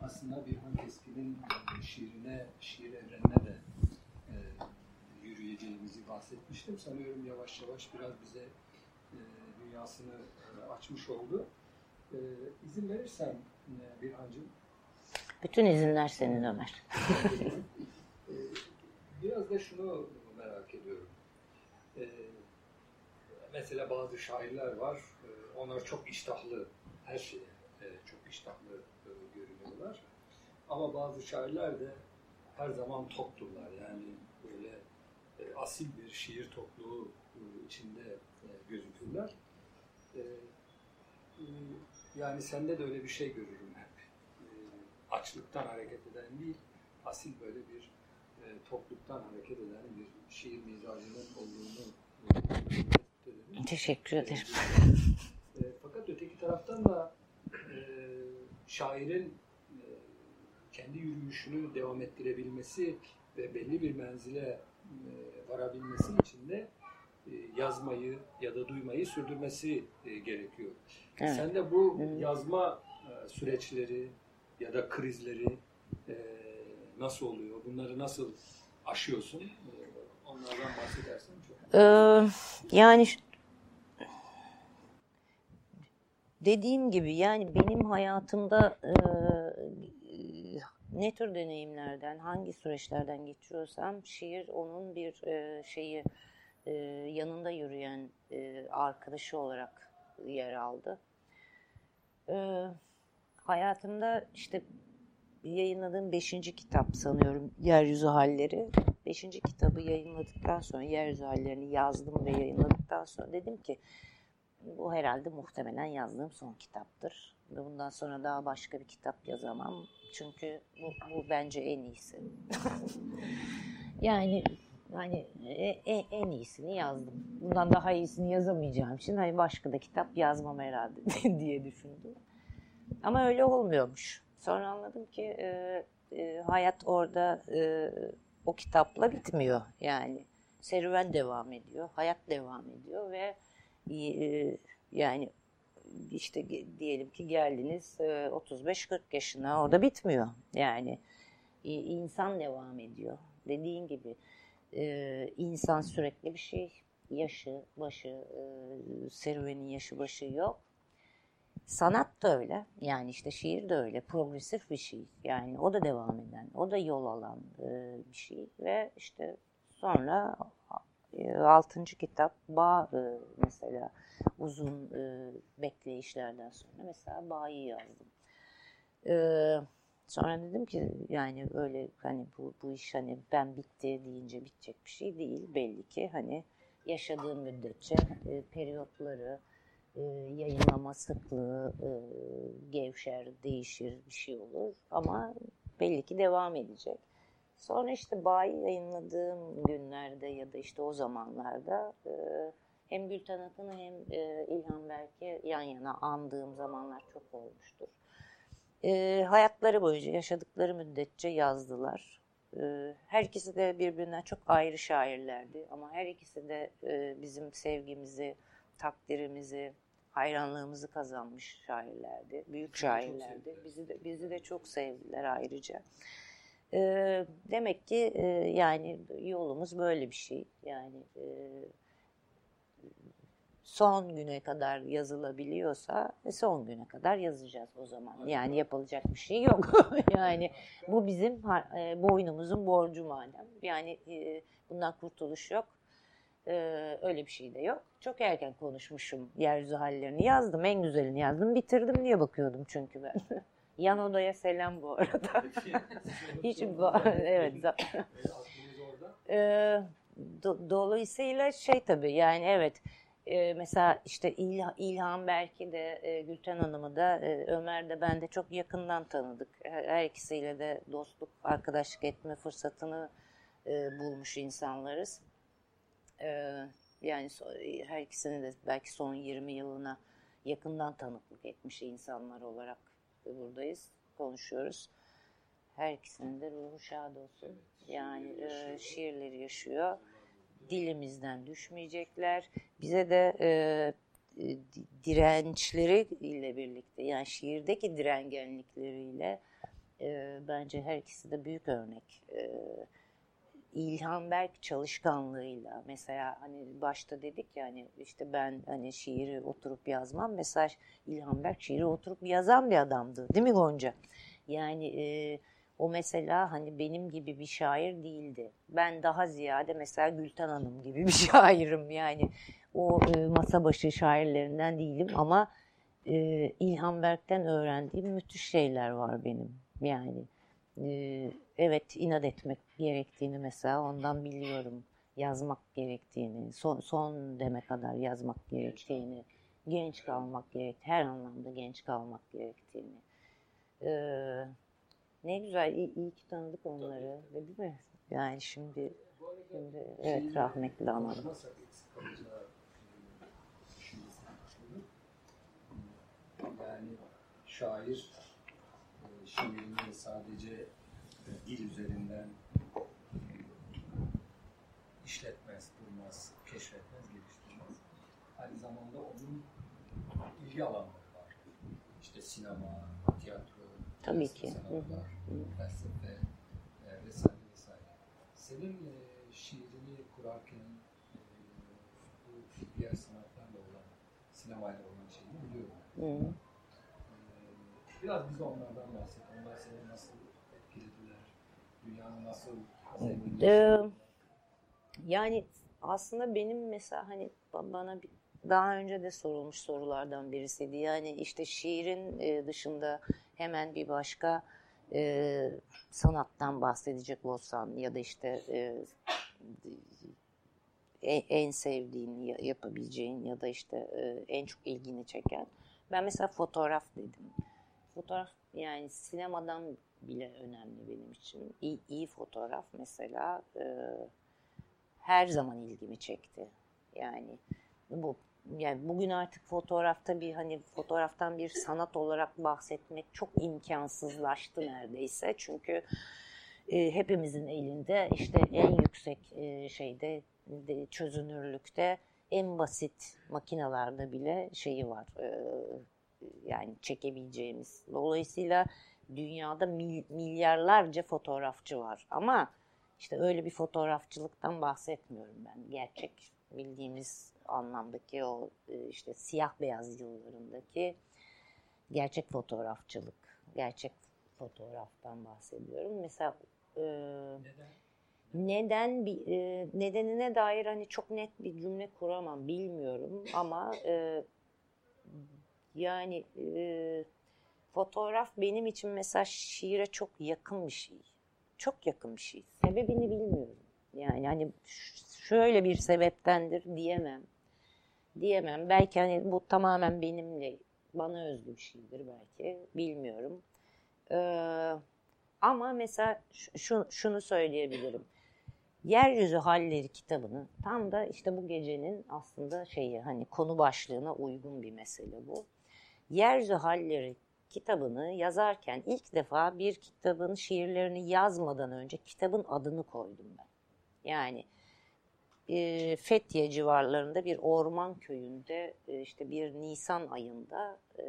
Speaker 2: aslında Birhan Keskin'in şiirine, şiir evrenine de yürüyeceğimizi bahsetmiştim. Sanıyorum yavaş yavaş biraz bize dünyasını açmış oldu. İzin verirsen Birhan'cığım.
Speaker 3: Bütün izinler senin Ömer.
Speaker 2: biraz da şunu merak ediyorum. Mesela bazı şairler var, onlar çok iştahlı, her şeye çok iştahlı görünüyorlar. Ama bazı şairler de her zaman tokturlar. Yani böyle asil bir şiir topluğu içinde gözükürler. Yani sende de öyle bir şey görürüm hep. Açlıktan hareket eden değil, asil böyle bir topluluktan hareket eden bir şiir mizacının olduğunu
Speaker 3: Teşekkür ederim.
Speaker 2: E, fakat öteki taraftan da e, şairin e, kendi yürüyüşünü devam ettirebilmesi ve belli bir menzile e, varabilmesi için de e, yazmayı ya da duymayı sürdürmesi e, gerekiyor. Evet. Sen de bu yazma e, süreçleri ya da krizleri e, nasıl oluyor? Bunları nasıl aşıyorsun? E, onlardan bahsedersen çok.
Speaker 3: Ee, yani dediğim gibi yani benim hayatımda e, ne tür deneyimlerden, hangi süreçlerden geçiyorsam şiir onun bir e, şeyi e, yanında yürüyen e, arkadaşı olarak yer aldı. E, hayatımda işte yayınladığım beşinci kitap sanıyorum Yeryüzü Halleri. Beşinci kitabı yayınladıktan sonra Yeryüzü Hallerini yazdım ve yayınladıktan sonra dedim ki bu herhalde muhtemelen yazdığım son kitaptır. Ve bundan sonra daha başka bir kitap yazamam. Çünkü bu, bu bence en iyisi. yani yani en, en iyisini yazdım. Bundan daha iyisini yazamayacağım için hani başka da kitap yazmam herhalde diye düşündüm. Ama öyle olmuyormuş. Sonra anladım ki e, e, hayat orada e, o kitapla bitmiyor. Yani serüven devam ediyor, hayat devam ediyor ve e, yani işte diyelim ki geldiniz 35-40 e, yaşına orada bitmiyor. Yani insan devam ediyor. Dediğin gibi e, insan sürekli bir şey yaşı başı serüvenin yaşı başı yok. Sanat da öyle. Yani işte şiir de öyle. Progresif bir şey. Yani o da devam eden, o da yol alan bir şey. Ve işte sonra e, altıncı kitap Bağ e, mesela uzun e, bekleyişlerden sonra mesela Bağ'ı yazdım. E, sonra dedim ki yani öyle hani bu, bu iş hani ben bitti deyince bitecek bir şey değil belli ki hani yaşadığım müddetçe e, periyotları e, yayınlama sıklığı e, gevşer, değişir bir şey olur ama belli ki devam edecek. Sonra işte Bağ'ı yayınladığım günlerde ya da işte o zamanlarda e, hem Gülten Akın'ı hem e, İlhan Berk'i yan yana andığım zamanlar çok olmuştur. E, hayatları boyunca yaşadıkları müddetçe yazdılar. E, her ikisi de birbirinden çok ayrı şairlerdi ama her ikisi de e, bizim sevgimizi, takdirimizi, hayranlığımızı kazanmış şairlerdi. Büyük şairlerdi. Bizi de, bizi de çok sevdiler ayrıca. E, demek ki e, yani yolumuz böyle bir şey. Yani e, son güne kadar yazılabiliyorsa e, son güne kadar yazacağız o zaman. Yani yapılacak bir şey yok. yani bu bizim e, boynumuzun borcu madem. Yani e, bundan kurtuluş yok. e, öyle bir şey de yok. Çok erken konuşmuşum yeryüzü hallerini yazdım. En güzelini yazdım. Bitirdim diye bakıyordum çünkü ben. Yan odaya selam bu arada. Hiç evet. Ee, do, dolayısıyla şey tabii yani evet e, mesela işte İl, İlhan belki de e, Gülten Hanım'ı da e, Ömer de ben de çok yakından tanıdık. Her, her ikisiyle de dostluk, arkadaşlık etme fırsatını e, bulmuş insanlarız. E, yani so, her ikisini de belki son 20 yılına yakından tanıklık etmiş insanlar olarak buradayız, konuşuyoruz. Her ikisinin de ruhu şad olsun. Yani e, şiirleri yaşıyor. Dilimizden düşmeyecekler. Bize de e, dirençleri ile birlikte yani şiirdeki direngenlikleriyle e, bence her ikisi de büyük örnek. E, İlhan Berk çalışkanlığıyla mesela hani başta dedik ya hani işte ben hani şiiri oturup yazmam mesela İlhan Berk şiiri oturup yazan bir adamdı değil mi Gonca? Yani e, o mesela hani benim gibi bir şair değildi. Ben daha ziyade mesela Gülten Hanım gibi bir şairim yani. O e, masa başı şairlerinden değilim ama e, İlhan Berk'ten öğrendiğim müthiş şeyler var benim. Yani e, evet inat etmek gerektiğini mesela ondan biliyorum. Yazmak gerektiğini, son, son deme kadar yazmak gerektiğini, genç kalmak gerek, her anlamda genç kalmak gerektiğini. Ee, ne güzel, iyi, iyi ki tanıdık onları, değil mi? Yani şimdi, şimdi evet rahmetli anladım.
Speaker 2: Yani şair e, şiirini sadece dil üzerinden işletmez, bulmaz, keşfetmez, geliştirmez. Aynı zamanda onun ilgi alanları var. İşte sinema,
Speaker 3: Tabii ki.
Speaker 2: sanatlar, felsefe e, vesaire vesaire. Senin e, şiirini kurarken e, bu diğer sanatlarla olan, sinemayla olan şeyini biliyorum. Hı. E, biraz bize onlardan bahset. Onlar seni nasıl Dünyanın nasıl ee,
Speaker 3: yani aslında benim mesela hani bana bir, daha önce de sorulmuş sorulardan birisiydi. Yani işte şiirin e, dışında hemen bir başka e, sanattan bahsedecek olsan ya da işte e, en sevdiğin yapabileceğin ya da işte en çok ilgini çeken. Ben mesela fotoğraf dedim. Fotoğraf yani sinemadan bile önemli benim için. İyi, iyi fotoğraf mesela her zaman ilgimi çekti. Yani bu yani bugün artık fotoğrafta bir hani fotoğraftan bir sanat olarak bahsetmek çok imkansızlaştı neredeyse. Çünkü e, hepimizin elinde işte en yüksek e, şeyde de, çözünürlükte en basit makinalarda bile şeyi var. E, yani çekebileceğimiz. Dolayısıyla dünyada milyarlarca fotoğrafçı var. Ama işte öyle bir fotoğrafçılıktan bahsetmiyorum ben. Gerçek bildiğimiz anlamdaki o e, işte siyah beyaz yıllarındaki gerçek fotoğrafçılık, gerçek fotoğraftan bahsediyorum. Mesela e, neden? neden bir e, nedenine dair hani çok net bir cümle kuramam bilmiyorum ama e, yani e, fotoğraf benim için mesela şiire çok yakın bir şey. Çok yakın bir şey. Sebebini bilmiyorum. Yani hani şöyle bir sebeptendir diyemem. Diyemem. Belki hani bu tamamen benimle bana özgü bir şeydir belki. Bilmiyorum. Ee, ama mesela şu, şunu söyleyebilirim. Yeryüzü Halleri kitabını tam da işte bu gecenin aslında şeyi hani konu başlığına uygun bir mesele bu. Yeryüzü Halleri kitabını yazarken ilk defa bir kitabın şiirlerini yazmadan önce kitabın adını koydum ben. Yani e, Fethiye civarlarında bir orman köyünde e, işte bir Nisan ayında e,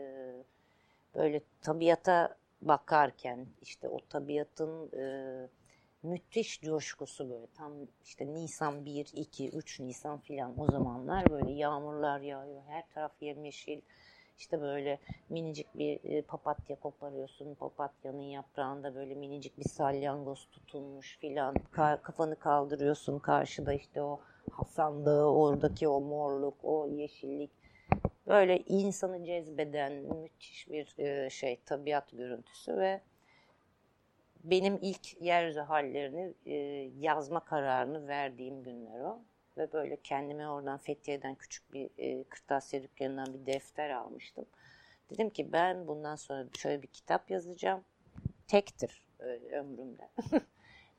Speaker 3: böyle tabiata bakarken işte o tabiatın e, müthiş coşkusu böyle tam işte Nisan 1, 2, 3 Nisan filan o zamanlar böyle yağmurlar yağıyor her taraf yemyeşil işte böyle minicik bir e, papatya koparıyorsun. Papatyanın yaprağında böyle minicik bir salyangoz tutulmuş filan. Ka kafanı kaldırıyorsun karşıda işte o sandığı, oradaki o morluk, o yeşillik böyle insanı cezbeden müthiş bir e, şey tabiat görüntüsü ve benim ilk yeryüzü hallerini e, yazma kararını verdiğim günler o. Ve böyle kendime oradan Fethiye'den küçük bir e, kırtasiye dükkanından bir defter almıştım. Dedim ki ben bundan sonra şöyle bir kitap yazacağım. Tektir ömrümde.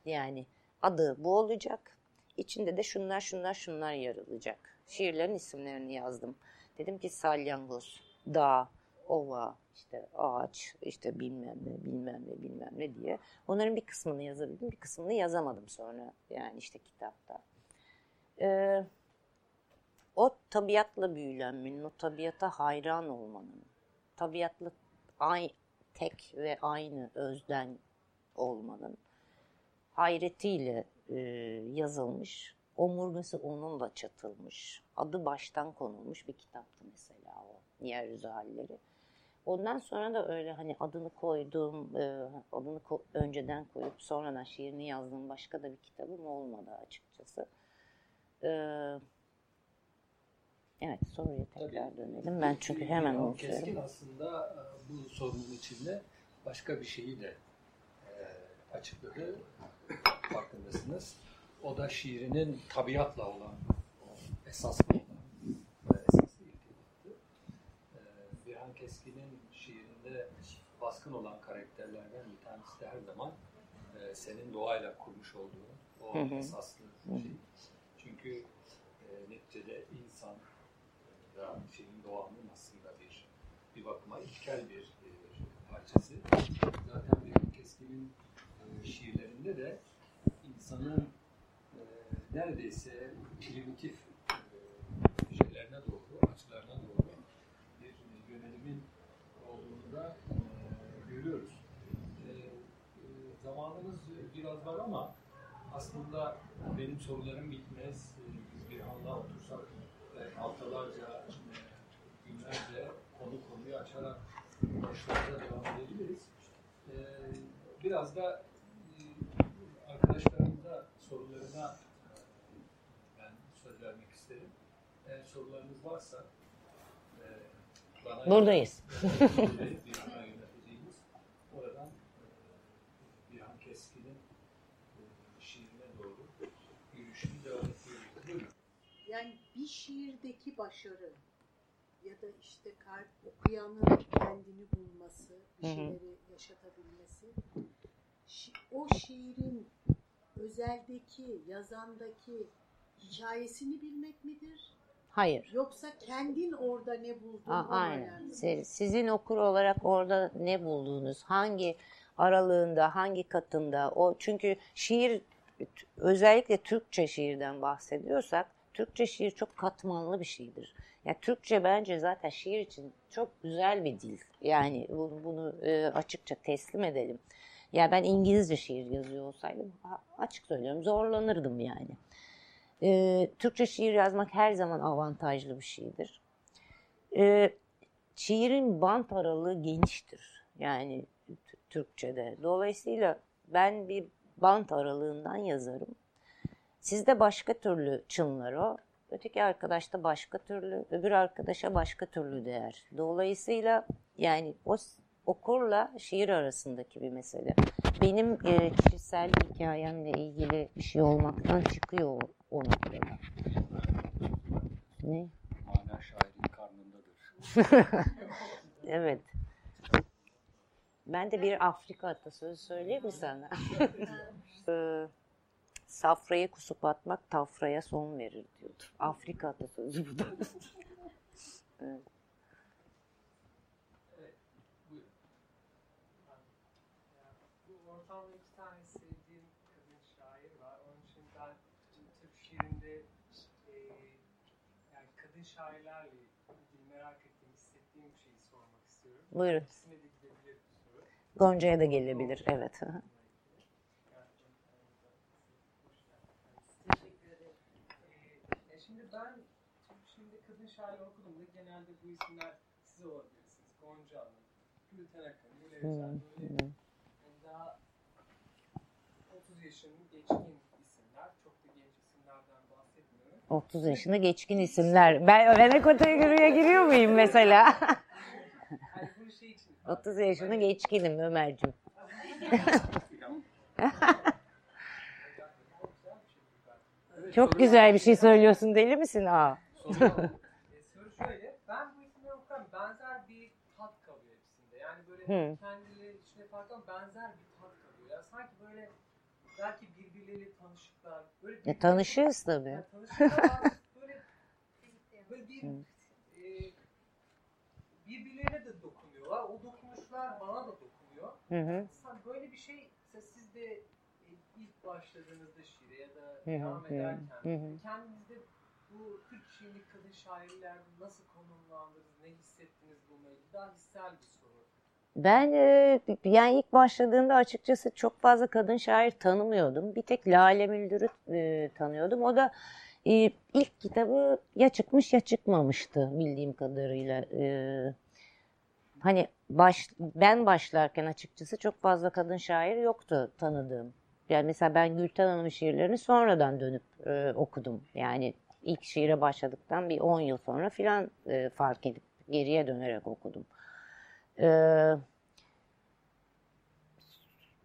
Speaker 3: yani adı bu olacak. İçinde de şunlar şunlar şunlar yer alacak. Şiirlerin isimlerini yazdım. Dedim ki salyangoz, dağ, ova, işte ağaç, işte bilmem ne, bilmem ne, bilmem ne diye. Onların bir kısmını yazabildim, bir kısmını yazamadım sonra yani işte kitapta. Ee, o tabiatla büyülenmenin, o tabiata hayran olmanın, tabiatla ay, tek ve aynı özden olmanın hayretiyle e, yazılmış, omurgası onunla çatılmış, adı baştan konulmuş bir kitaptı mesela o Yeryüzü Halleri. Ondan sonra da öyle hani adını koyduğum, e, adını ko- önceden koyup sonradan şiirini yazdığım başka da bir kitabım olmadı açıkçası. E, evet soruya tekrar dönelim. Ben çünkü hemen unutuyorum.
Speaker 2: Keskin aslında e, bu sorunun içinde başka bir şeyi de e, açıkladı. Farkındasınız. O da şiirinin tabiatla olan esaslı olan esaslı irtibatı. E, Birhan Keskin'in şiirinde baskın olan karakterlerden bir tanesi de her zaman e, senin doğayla kurmuş olduğun o
Speaker 3: Hı hı.
Speaker 2: esaslı şey. Çünkü e, neticede insan da şeyin doğanın aslında bir bir bakıma ilkel bir e, parçası. Zaten bir Keskin'in e, şiirlerinde de insanın e, neredeyse primitif e, şeylerine doğru, açılarına doğru bir yönelimin olduğunu da e, görüyoruz. E, e, zamanımız biraz var ama aslında benim sorularım bitmez. E, Biz bir anda otursak e, haftalarca, günlerce konu konuyu açarak konuşmalara devam edebiliriz. E, Biraz da e, arkadaşlarımın da sorularına ben söz vermek isterim. Eğer sorularınız varsa e, bana
Speaker 3: Buradayız.
Speaker 2: Buradayız. bir ana yöneteceğimiz. Oradan e, Birhan Keskin'in e, şiirine doğru yürüyüşünü devam ediyoruz. Buyurun.
Speaker 4: Yani bir şiirdeki başarı ya da işte kalp okuyanın kendini bulması, bir şeyleri yaşatabilmesi, şi- o şiirin özeldeki, yazandaki hikayesini bilmek midir?
Speaker 3: Hayır.
Speaker 4: Yoksa kendin orada ne buldun?
Speaker 3: A-
Speaker 4: o
Speaker 3: Aynen. Siz- Sizin okur olarak orada ne bulduğunuz, hangi aralığında, hangi katında, o çünkü şiir özellikle Türkçe şiirden bahsediyorsak, Türkçe şiir çok katmanlı bir şeydir. Yani Türkçe bence zaten şiir için çok güzel bir dil. Yani bunu, bunu e, açıkça teslim edelim. Ya ben İngilizce şiir yazıyor olsaydım açık söylüyorum zorlanırdım yani. E, Türkçe şiir yazmak her zaman avantajlı bir şeydir. E, şiirin bant aralığı geniştir. Yani Türkçe'de. Dolayısıyla ben bir bant aralığından yazarım. Sizde başka türlü çınlar o. Öteki arkadaşta başka türlü, öbür arkadaşa başka türlü değer. Dolayısıyla yani o okurla şiir arasındaki bir mesele. Benim e, kişisel hikayemle ilgili bir şey olmaktan çıkıyor o, o noktada. Ne?
Speaker 2: Mana şairin karnındadır.
Speaker 3: Evet. Ben de bir Afrika atasözü söyleyeyim mi sana? Safrayı kusup atmak tafraya son verir diyordu. Afrika atasözü bu da. Evet.
Speaker 5: Ortamda iki tane sevdiğim kadın şair var. Onun için ben Türk şiirinde e, yani kadın şairlerle ilgili merak ettiğim, hissettiğim bir şeyi sormak istiyorum.
Speaker 3: Buyurun.
Speaker 5: İkisine de gidebilir bir soru.
Speaker 3: Gonca'ya da gelebilir. Evet. hı hı.
Speaker 5: Teşekkür ederim. Ee, e, şimdi ben Türk şairler okuduğumda genelde bu isimler siz olabilirsiniz. Gonca Hanım, Gülten Akın, Nilay Özel, böyle yani daha 30 yaşının geçkin isimler. Çok da genç isimlerden bahsetmiyorum.
Speaker 3: 30 yaşında geçkin isimler. Ben ben o kategoriye giriyor muyum mesela?
Speaker 5: Bunu şey için
Speaker 3: 30 yaşında geçkinim Ömer'cim. Çok güzel bir şey söylüyorsun deli misin? Aa.
Speaker 5: Şöyle, ben bu isimleri okurken benzer bir tat kalıyor hepsinde. Yani böyle
Speaker 3: Hı.
Speaker 5: kendileri içine farklı benzer bir tat kalıyor. Yani sanki böyle belki birbirleriyle tanışıklar. Böyle
Speaker 3: Ya,
Speaker 5: birbirleri-
Speaker 3: tanışırız tabii.
Speaker 5: Yani tanışıklar böyle, böyle bir
Speaker 3: Hı.
Speaker 5: e, birbirlerine de dokunuyorlar. O dokunuşlar bana da dokunuyor.
Speaker 3: Hı hı.
Speaker 5: Böyle bir şey siz de e, ilk başladığınızda şiire ya da
Speaker 3: Hı hı,
Speaker 5: devam ederken
Speaker 3: hı hı.
Speaker 5: kendinizde bu Türk şiirli kadın şairlerde nasıl konumlandınız, ne hissettiniz bununla ilgili? Hissel bir soru.
Speaker 3: Ben e, yani ilk başladığımda açıkçası çok fazla kadın şair tanımıyordum. Bir tek Lale Müldür'ü e, tanıyordum. O da e, ilk kitabı ya çıkmış ya çıkmamıştı bildiğim kadarıyla. Hani baş, ben başlarken açıkçası çok fazla kadın şair yoktu tanıdığım. Yani mesela ben Gülten Hanım'ın şiirlerini sonradan dönüp okudum. Yani ilk şiire başladıktan bir 10 yıl sonra filan e, fark edip geriye dönerek okudum.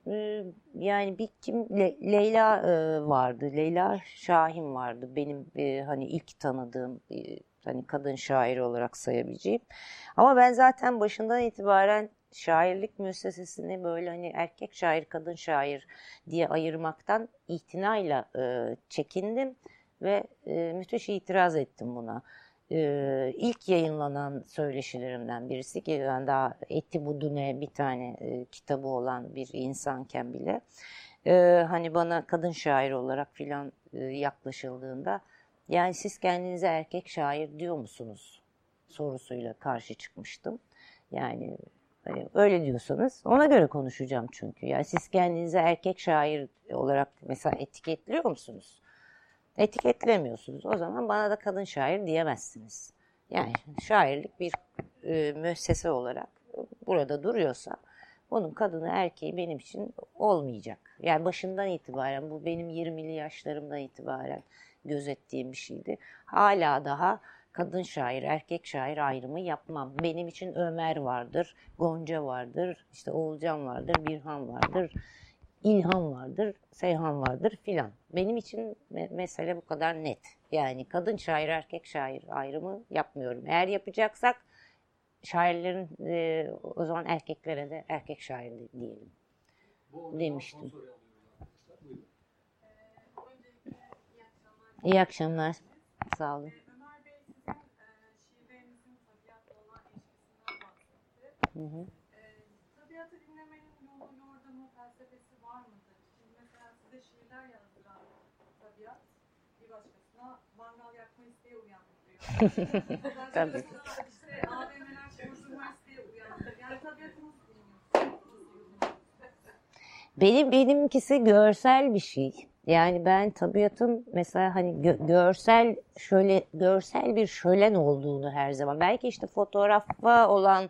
Speaker 3: Ee, yani bir kim Le- Leyla e, vardı. Leyla Şahin vardı. Benim e, hani ilk tanıdığım e, hani kadın şair olarak sayabileceğim. Ama ben zaten başından itibaren şairlik müessesesini böyle hani erkek şair, kadın şair diye ayırmaktan itinayla e, çekindim ve e, müthiş itiraz ettim buna e, ilk yayınlanan söyleşilerimden birisi ki ben daha Eti Budune bir tane e, kitabı olan bir insanken bile e, hani bana kadın şair olarak filan e, yaklaşıldığında yani siz kendinize erkek şair diyor musunuz sorusuyla karşı çıkmıştım. Yani hani öyle diyorsanız ona göre konuşacağım çünkü. Yani siz kendinize erkek şair olarak mesela etiketliyor musunuz? Etiketlemiyorsunuz. O zaman bana da kadın şair diyemezsiniz. Yani şairlik bir e, müessese olarak burada duruyorsa onun kadını erkeği benim için olmayacak. Yani başından itibaren bu benim 20'li yaşlarımdan itibaren gözettiğim bir şeydi. Hala daha kadın şair, erkek şair ayrımı yapmam. Benim için Ömer vardır, Gonca vardır, işte Oğulcan vardır, Birhan vardır, İlham vardır, Seyhan vardır filan. Benim için me- mesele bu kadar net. Yani kadın şair, erkek şair ayrımı yapmıyorum. Eğer yapacaksak şairlerin e, o zaman erkeklere de erkek şair diyelim. Demiştim. İyi akşamlar. Sağ olun.
Speaker 6: Ömer Bey sizin e, şiirlerinizin tabiatla olan ilişkisinden bahsetti.
Speaker 3: Hı hı.
Speaker 6: E, tabiatı dinlemenin yolu, yordamı, felsefesi var mıdır? Şimdi mesela size şiirler yazdıran tabiat bir başkasına mangal yakma isteği uyandırıyor.
Speaker 3: Tabii.
Speaker 6: Başkasına işte AVM'ler kurdurma isteği uyandırıyor. Yani tabiatı nasıl dinliyorsunuz? Nasıl yorumluyorsunuz?
Speaker 3: Benim benimkisi görsel bir şey. Yani ben tabiatın mesela hani gö- görsel şöyle görsel bir şölen olduğunu her zaman. Belki işte fotoğrafa olan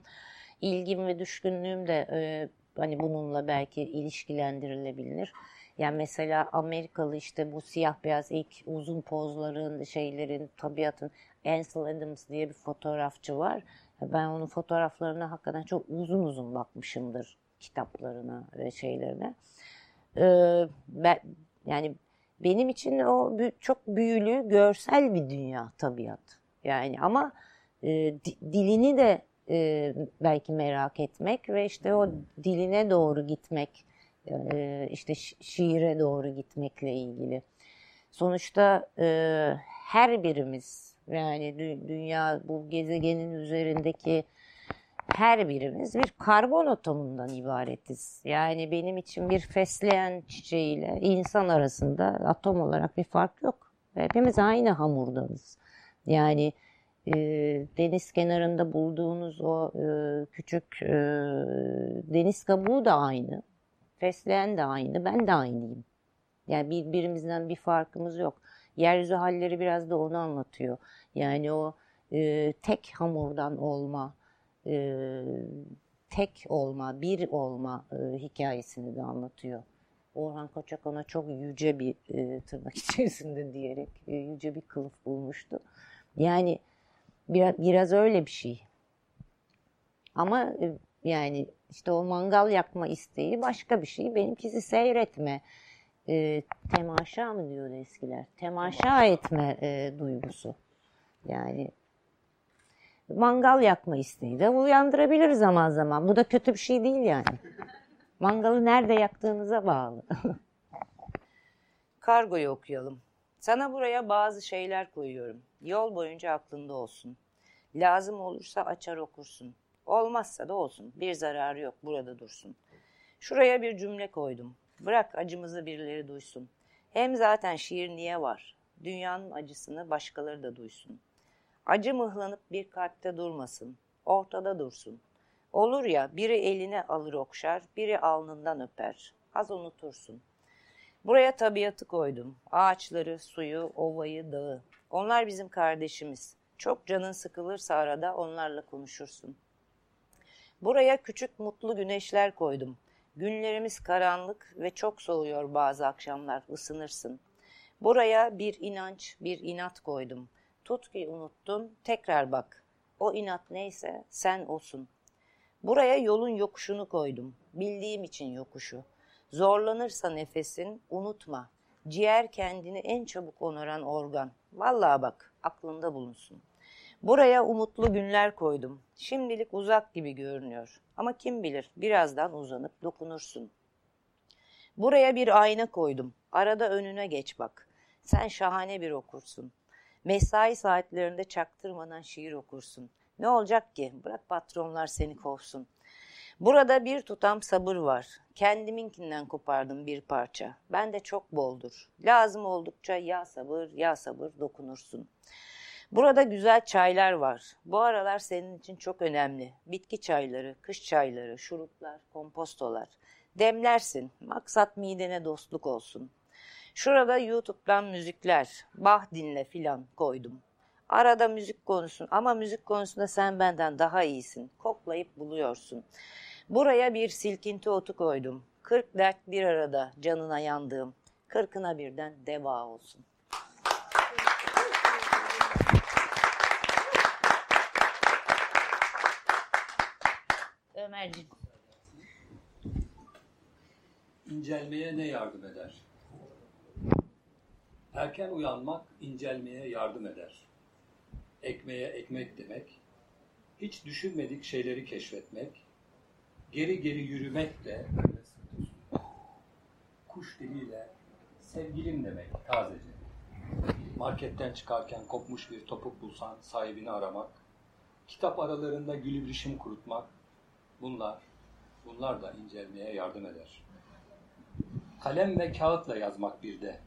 Speaker 3: ilgim ve düşkünlüğüm de e, hani bununla belki ilişkilendirilebilir. Yani mesela Amerikalı işte bu siyah beyaz ilk uzun pozların, şeylerin, tabiatın Ansel Adams diye bir fotoğrafçı var. Ben onun fotoğraflarına hakikaten çok uzun uzun bakmışımdır kitaplarına ve şeylerine. Ee, ben, yani benim için o çok büyülü, görsel bir dünya tabiat. Yani ama e, di- dilini de e, belki merak etmek ve işte o diline doğru gitmek, e, işte şi- şiire doğru gitmekle ilgili. Sonuçta e, her birimiz yani dü- dünya bu gezegenin üzerindeki her birimiz bir karbon atomundan ibaretiz. Yani benim için bir fesleğen çiçeğiyle insan arasında atom olarak bir fark yok. Hepimiz aynı hamurdanız. Yani e, deniz kenarında bulduğunuz o e, küçük e, deniz kabuğu da aynı. Fesleğen de aynı, ben de aynıyım. Yani birbirimizden bir farkımız yok. Yeryüzü halleri biraz da onu anlatıyor. Yani o e, tek hamurdan olma, e, tek olma, bir olma e, hikayesini de anlatıyor. Orhan Koçak ona çok yüce bir e, tırnak içerisinde diyerek e, yüce bir kılıf bulmuştu. Yani biraz, biraz öyle bir şey. Ama e, yani işte o mangal yakma isteği başka bir şey. Benimkisi seyretme, e, temaşa mı diyordu eskiler? Temaşa etme e, duygusu. Yani mangal yakma isteği de uyandırabilir zaman zaman. Bu da kötü bir şey değil yani. Mangalı nerede yaktığınıza bağlı. Kargoyu okuyalım. Sana buraya bazı şeyler koyuyorum. Yol boyunca aklında olsun. Lazım olursa açar okursun. Olmazsa da olsun. Bir zararı yok. Burada dursun. Şuraya bir cümle koydum. Bırak acımızı birileri duysun. Hem zaten şiir niye var? Dünyanın acısını başkaları da duysun. Acı mıhlanıp bir kalpte durmasın. Ortada dursun. Olur ya biri eline alır okşar, biri alnından öper. Az unutursun. Buraya tabiatı koydum. Ağaçları, suyu, ovayı, dağı. Onlar bizim kardeşimiz. Çok canın sıkılırsa arada onlarla konuşursun. Buraya küçük mutlu güneşler koydum. Günlerimiz karanlık ve çok soğuyor bazı akşamlar, ısınırsın. Buraya bir inanç, bir inat koydum. Tut ki unuttun, tekrar bak. O inat neyse sen olsun. Buraya yolun yokuşunu koydum. Bildiğim için yokuşu. Zorlanırsa nefesin, unutma. Ciğer kendini en çabuk onaran organ. Vallahi bak, aklında bulunsun. Buraya umutlu günler koydum. Şimdilik uzak gibi görünüyor. Ama kim bilir birazdan uzanıp dokunursun. Buraya bir ayna koydum. Arada önüne geç bak. Sen şahane bir okursun. Mesai saatlerinde çaktırmadan şiir okursun. Ne olacak ki? Bırak patronlar seni kovsun. Burada bir tutam sabır var. Kendiminkinden kopardım bir parça. Ben de çok boldur. Lazım oldukça ya sabır ya sabır dokunursun. Burada güzel çaylar var. Bu aralar senin için çok önemli. Bitki çayları, kış çayları, şuruplar, kompostolar. Demlersin. Maksat midene dostluk olsun. Şurada YouTube'dan müzikler, bah dinle filan koydum. Arada müzik konusun ama müzik konusunda sen benden daha iyisin. Koklayıp buluyorsun. Buraya bir silkinti otu koydum. Kırk dert bir arada canına yandığım. Kırkına birden deva olsun. Ömerciğim.
Speaker 2: İncelmeye ne yardım eder? Erken uyanmak incelmeye yardım eder. Ekmeğe ekmek demek, hiç düşünmedik şeyleri keşfetmek, geri geri yürümek de kuş diliyle sevgilim demek tazece. Marketten çıkarken kopmuş bir topuk bulsan sahibini aramak, kitap aralarında gülübrişim kurutmak, bunlar, bunlar da incelmeye yardım eder. Kalem ve kağıtla yazmak bir de,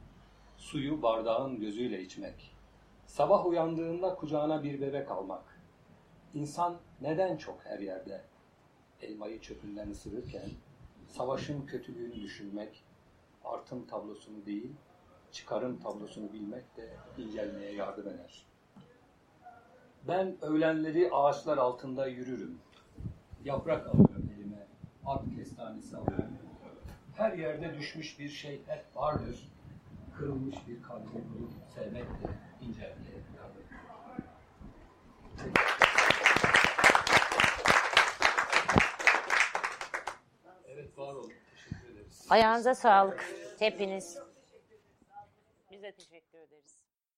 Speaker 2: suyu bardağın gözüyle içmek, sabah uyandığında kucağına bir bebek almak, İnsan neden çok her yerde elmayı çöpünden ısırırken savaşın kötülüğünü düşünmek, artım tablosunu değil, çıkarım tablosunu bilmek de incelmeye yardım eder. Ben öğlenleri ağaçlar altında yürürüm. Yaprak alıyorum elime, at kestanesi alıyorum. Her yerde düşmüş bir şey hep vardır. Kırılmış bir kalbi bulup sevmek de eder. Evet var olun. Teşekkür ederiz.
Speaker 3: Ayağınıza sağlık hepiniz.